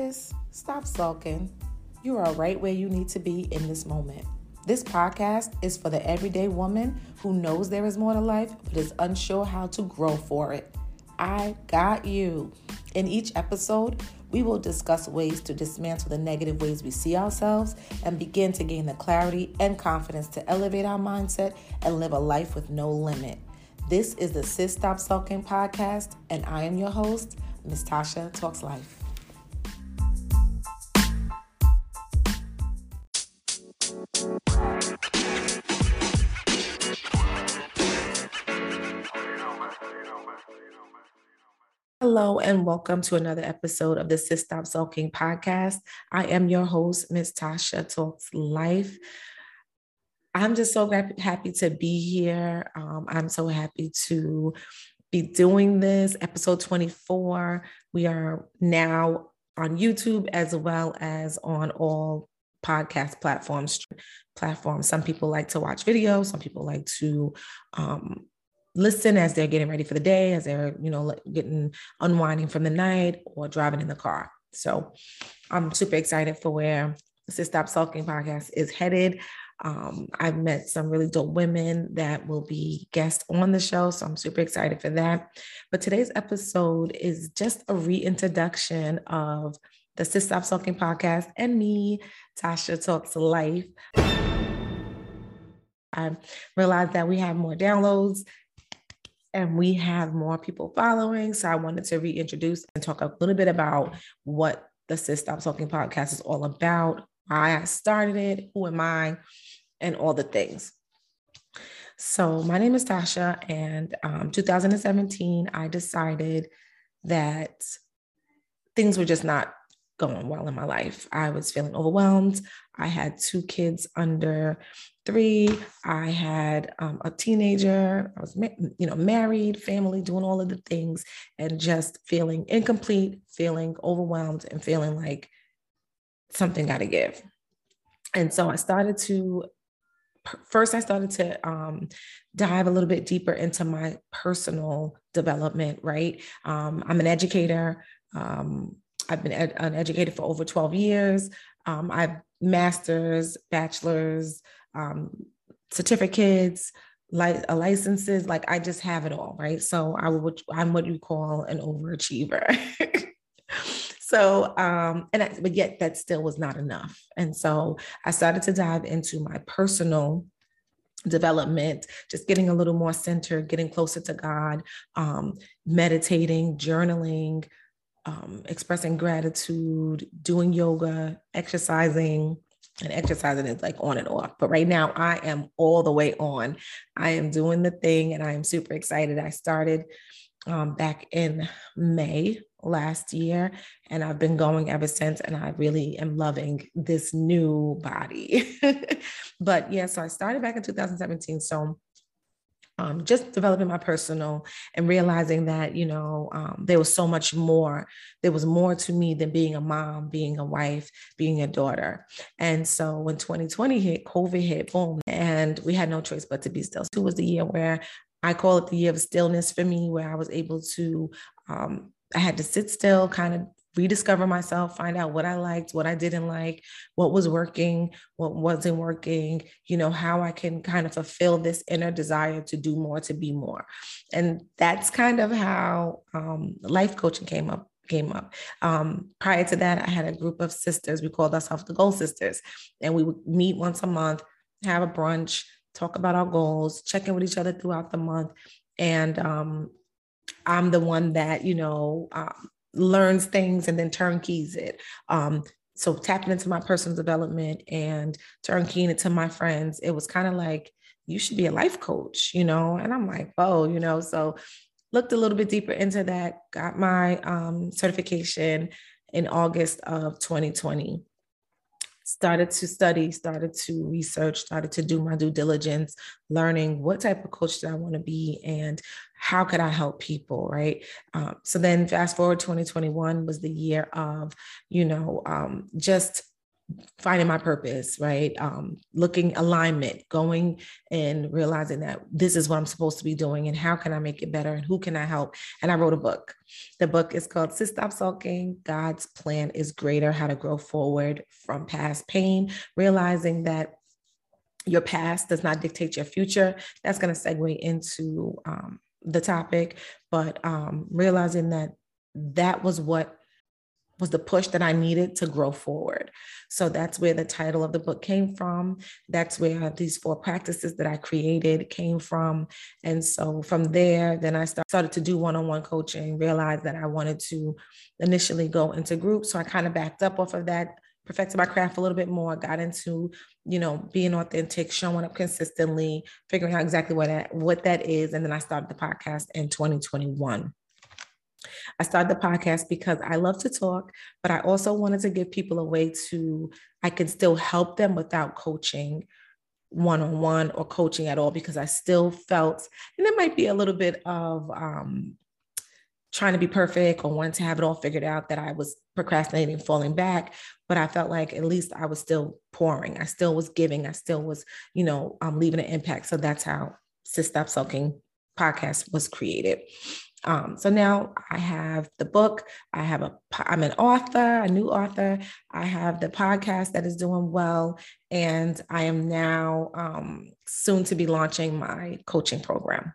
sis, stop sulking. You are right where you need to be in this moment. This podcast is for the everyday woman who knows there is more to life but is unsure how to grow for it. I got you. In each episode, we will discuss ways to dismantle the negative ways we see ourselves and begin to gain the clarity and confidence to elevate our mindset and live a life with no limit. This is the Sis Stop Sulking podcast, and I am your host, Miss Tasha Talks Life. Hello and welcome to another episode of the Sis Stop Sulking podcast. I am your host, Miss Tasha Talks Life. I'm just so happy to be here. Um, I'm so happy to be doing this. Episode 24. We are now on YouTube as well as on all podcast platforms. Platforms. Some people like to watch videos. Some people like to um, listen as they're getting ready for the day, as they're you know getting unwinding from the night or driving in the car. So I'm super excited for where the Stop Sulking podcast is headed. Um, I've met some really dope women that will be guests on the show, so I'm super excited for that. But today's episode is just a reintroduction of the Sis Stop Sulking podcast and me, Tasha Talks Life. I realized that we have more downloads and we have more people following. So I wanted to reintroduce and talk a little bit about what the Sis Stop Sulking podcast is all about, why I started it, who am I, and all the things. So, my name is Tasha, and um, 2017, I decided that things were just not going well in my life. I was feeling overwhelmed. I had two kids under three. I had um, a teenager. I was, you know, married, family, doing all of the things, and just feeling incomplete, feeling overwhelmed, and feeling like something got to give. And so I started to first I started to um, dive a little bit deeper into my personal development, right? Um, I'm an educator. Um, I've been ed- an educator for over 12 years. Um, I've masters, bachelors, um, certificates, li- uh, licenses. Like I just have it all, right? So I would, I'm what you call an overachiever. so um and I, but yet that still was not enough and so i started to dive into my personal development just getting a little more centered getting closer to god um meditating journaling um, expressing gratitude doing yoga exercising and exercising is like on and off. But right now, I am all the way on. I am doing the thing and I am super excited. I started um, back in May last year, and I've been going ever since. And I really am loving this new body. but yeah, so I started back in 2017. So um, just developing my personal and realizing that you know um, there was so much more there was more to me than being a mom being a wife being a daughter. And so when 2020 hit covid hit boom and we had no choice but to be still. So it was the year where I call it the year of stillness for me, where I was able to, um, I had to sit still, kind of rediscover myself, find out what I liked, what I didn't like, what was working, what wasn't working, you know, how I can kind of fulfill this inner desire to do more, to be more. And that's kind of how um, life coaching came up came up. Um, prior to that, I had a group of sisters. We called ourselves the Goal Sisters, and we would meet once a month, have a brunch, talk about our goals, check in with each other throughout the month. And um, I'm the one that, you know, um, learns things and then turnkeys it. Um, so tapping into my personal development and turnkeying it to my friends, it was kind of like, you should be a life coach, you know? And I'm like, oh, you know, so looked a little bit deeper into that, got my um, certification in August of 2020 started to study, started to research, started to do my due diligence, learning what type of coach did I want to be and how could I help people, right? Um, so then fast forward 2021 was the year of, you know, um, just finding my purpose, right? Um, looking alignment, going and realizing that this is what I'm supposed to be doing and how can I make it better and who can I help? And I wrote a book. The book is called Sis Stop Sulking God's Plan is Greater How to Grow Forward from Past Pain, realizing that your past does not dictate your future. That's going to segue into um, the topic, but um, realizing that that was what was the push that I needed to grow forward. So that's where the title of the book came from. That's where these four practices that I created came from. And so from there, then I started to do one on one coaching, realized that I wanted to initially go into groups. So I kind of backed up off of that. Perfected my craft a little bit more, got into, you know, being authentic, showing up consistently, figuring out exactly what that what that is. And then I started the podcast in 2021. I started the podcast because I love to talk, but I also wanted to give people a way to, I could still help them without coaching one on one or coaching at all because I still felt, and it might be a little bit of um, trying to be perfect or wanting to have it all figured out that I was procrastinating, falling back. But I felt like at least I was still pouring. I still was giving. I still was, you know, um, leaving an impact. So that's how Sis Stop Sulking podcast was created. Um, so now I have the book. I have a. I'm an author, a new author. I have the podcast that is doing well, and I am now um, soon to be launching my coaching program.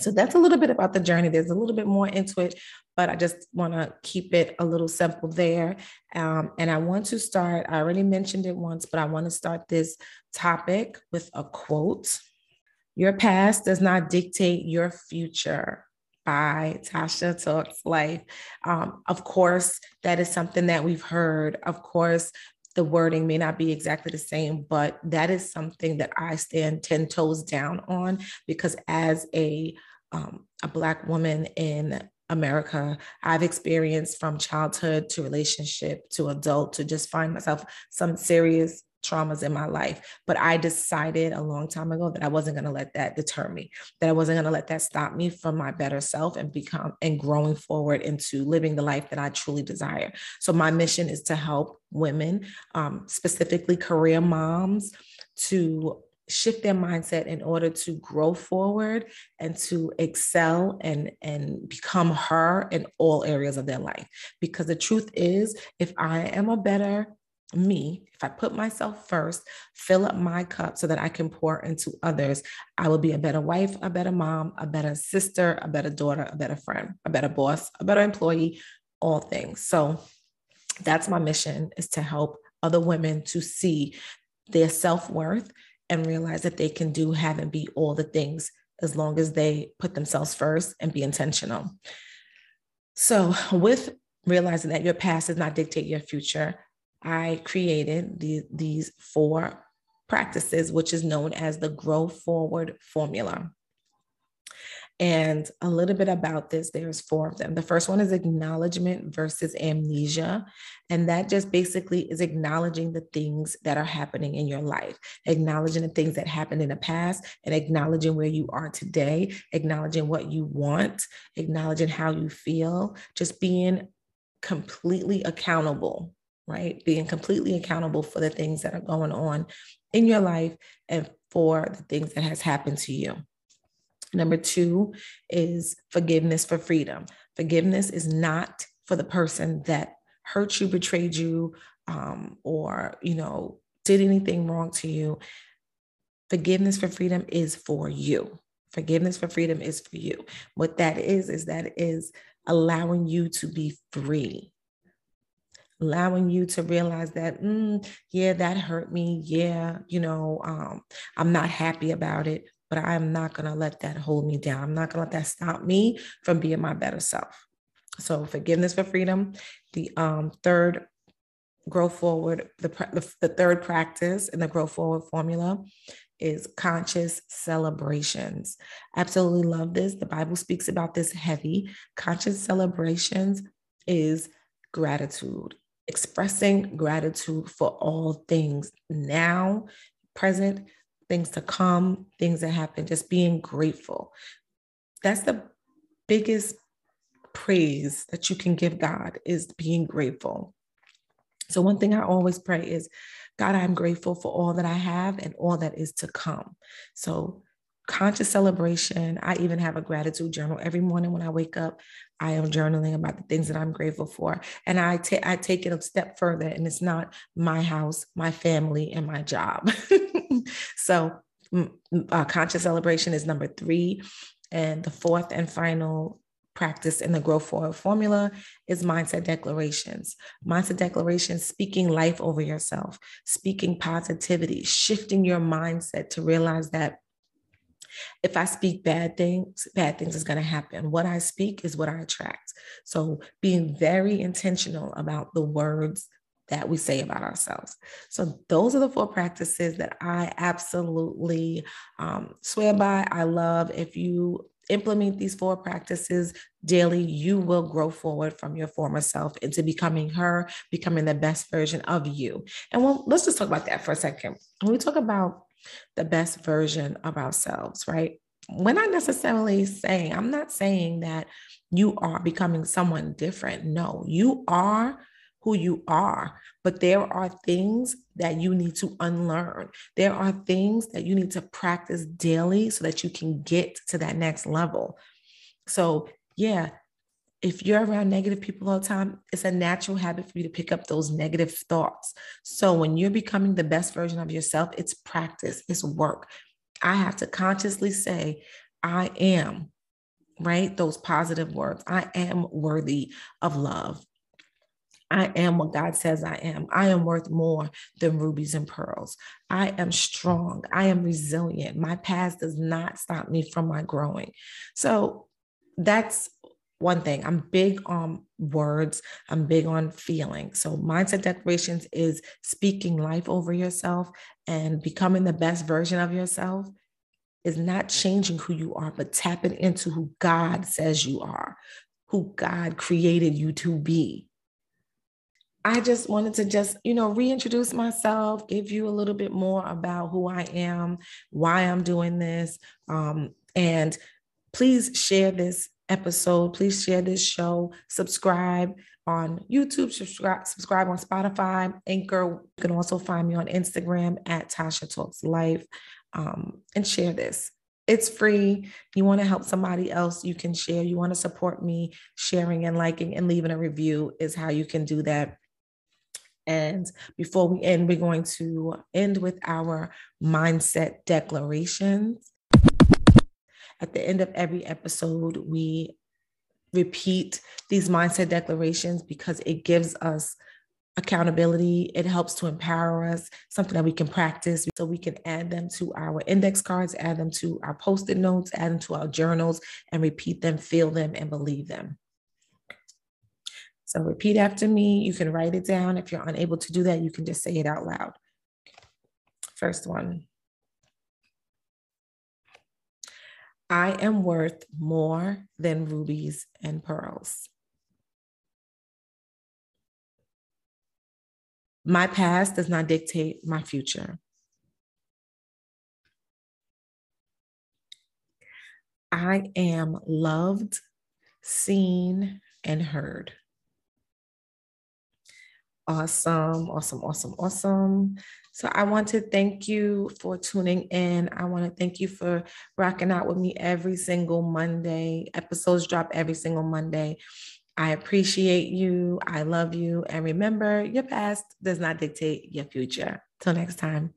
So that's a little bit about the journey. There's a little bit more into it, but I just want to keep it a little simple there. Um, and I want to start. I already mentioned it once, but I want to start this topic with a quote. Your past does not dictate your future by Tasha Talks Life. Um, of course, that is something that we've heard. Of course, the wording may not be exactly the same, but that is something that I stand 10 toes down on because as a um, a black woman in America, I've experienced from childhood to relationship to adult to just find myself some serious traumas in my life. But I decided a long time ago that I wasn't going to let that deter me, that I wasn't going to let that stop me from my better self and become and growing forward into living the life that I truly desire. So, my mission is to help women, um, specifically career moms, to shift their mindset in order to grow forward and to excel and and become her in all areas of their life because the truth is if i am a better me, if I put myself first, fill up my cup so that I can pour into others, I will be a better wife, a better mom, a better sister, a better daughter, a better friend, a better boss, a better employee, all things. So that's my mission is to help other women to see their self-worth and realize that they can do, have, and be all the things as long as they put themselves first and be intentional. So, with realizing that your past does not dictate your future, I created the, these four practices, which is known as the Grow Forward Formula. And a little bit about this, there's four of them. The first one is acknowledgement versus amnesia. And that just basically is acknowledging the things that are happening in your life, acknowledging the things that happened in the past, and acknowledging where you are today, acknowledging what you want, acknowledging how you feel, just being completely accountable right? Being completely accountable for the things that are going on in your life and for the things that has happened to you. Number two is forgiveness for freedom. Forgiveness is not for the person that hurt you, betrayed you, um, or you know did anything wrong to you. Forgiveness for freedom is for you. Forgiveness for freedom is for you. What that is is that is allowing you to be free allowing you to realize that, mm, yeah, that hurt me. Yeah, you know, um, I'm not happy about it, but I'm not going to let that hold me down. I'm not going to let that stop me from being my better self. So, forgiveness for freedom. The um, third grow forward, the, the, the third practice in the grow forward formula is conscious celebrations. Absolutely love this. The Bible speaks about this heavy. Conscious celebrations is gratitude expressing gratitude for all things now, present, things to come, things that happen, just being grateful. That's the biggest praise that you can give God is being grateful. So, one thing I always pray is, God, I'm grateful for all that I have and all that is to come. So, conscious celebration. I even have a gratitude journal every morning when I wake up. I am journaling about the things that I'm grateful for, and I I take it a step further, and it's not my house, my family, and my job. so, uh, conscious celebration is number three, and the fourth and final practice in the Grow Forward formula is mindset declarations. Mindset declarations, speaking life over yourself, speaking positivity, shifting your mindset to realize that if I speak bad things, bad things is going to happen. What I speak is what I attract. So being very intentional about the words that we say about ourselves. So those are the four practices that I absolutely um, swear by. I love if you implement these four practices daily, you will grow forward from your former self into becoming her, becoming the best version of you. And well, let's just talk about that for a second. When we talk about the best version of ourselves, right? We're not necessarily saying, I'm not saying that you are becoming someone different. No, you are who you are, but there are things that you need to unlearn. There are things that you need to practice daily so that you can get to that next level. So, yeah, if you're around negative people all the time, it's a natural habit for you to pick up those negative thoughts. So when you're becoming the best version of yourself, it's practice, it's work. I have to consciously say, I am, right? Those positive words. I am worthy of love. I am what God says I am. I am worth more than rubies and pearls. I am strong. I am resilient. My past does not stop me from my growing. So that's one thing. I'm big on words, I'm big on feeling. So, mindset declarations is speaking life over yourself and becoming the best version of yourself is not changing who you are, but tapping into who God says you are, who God created you to be. I just wanted to just, you know, reintroduce myself, give you a little bit more about who I am, why I'm doing this. Um, and please share this episode. Please share this show, subscribe on YouTube, subscribe, subscribe on Spotify, Anchor. You can also find me on Instagram at Tasha Talks Life um, and share this. It's free. You want to help somebody else, you can share. You want to support me, sharing and liking and leaving a review is how you can do that. And before we end, we're going to end with our mindset declarations. At the end of every episode, we repeat these mindset declarations because it gives us accountability. It helps to empower us, something that we can practice so we can add them to our index cards, add them to our post it notes, add them to our journals, and repeat them, feel them, and believe them. So repeat after me. You can write it down. If you're unable to do that, you can just say it out loud. First one I am worth more than rubies and pearls. My past does not dictate my future. I am loved, seen, and heard. Awesome, awesome, awesome, awesome. So I want to thank you for tuning in. I want to thank you for rocking out with me every single Monday. Episodes drop every single Monday. I appreciate you. I love you. And remember, your past does not dictate your future. Till next time.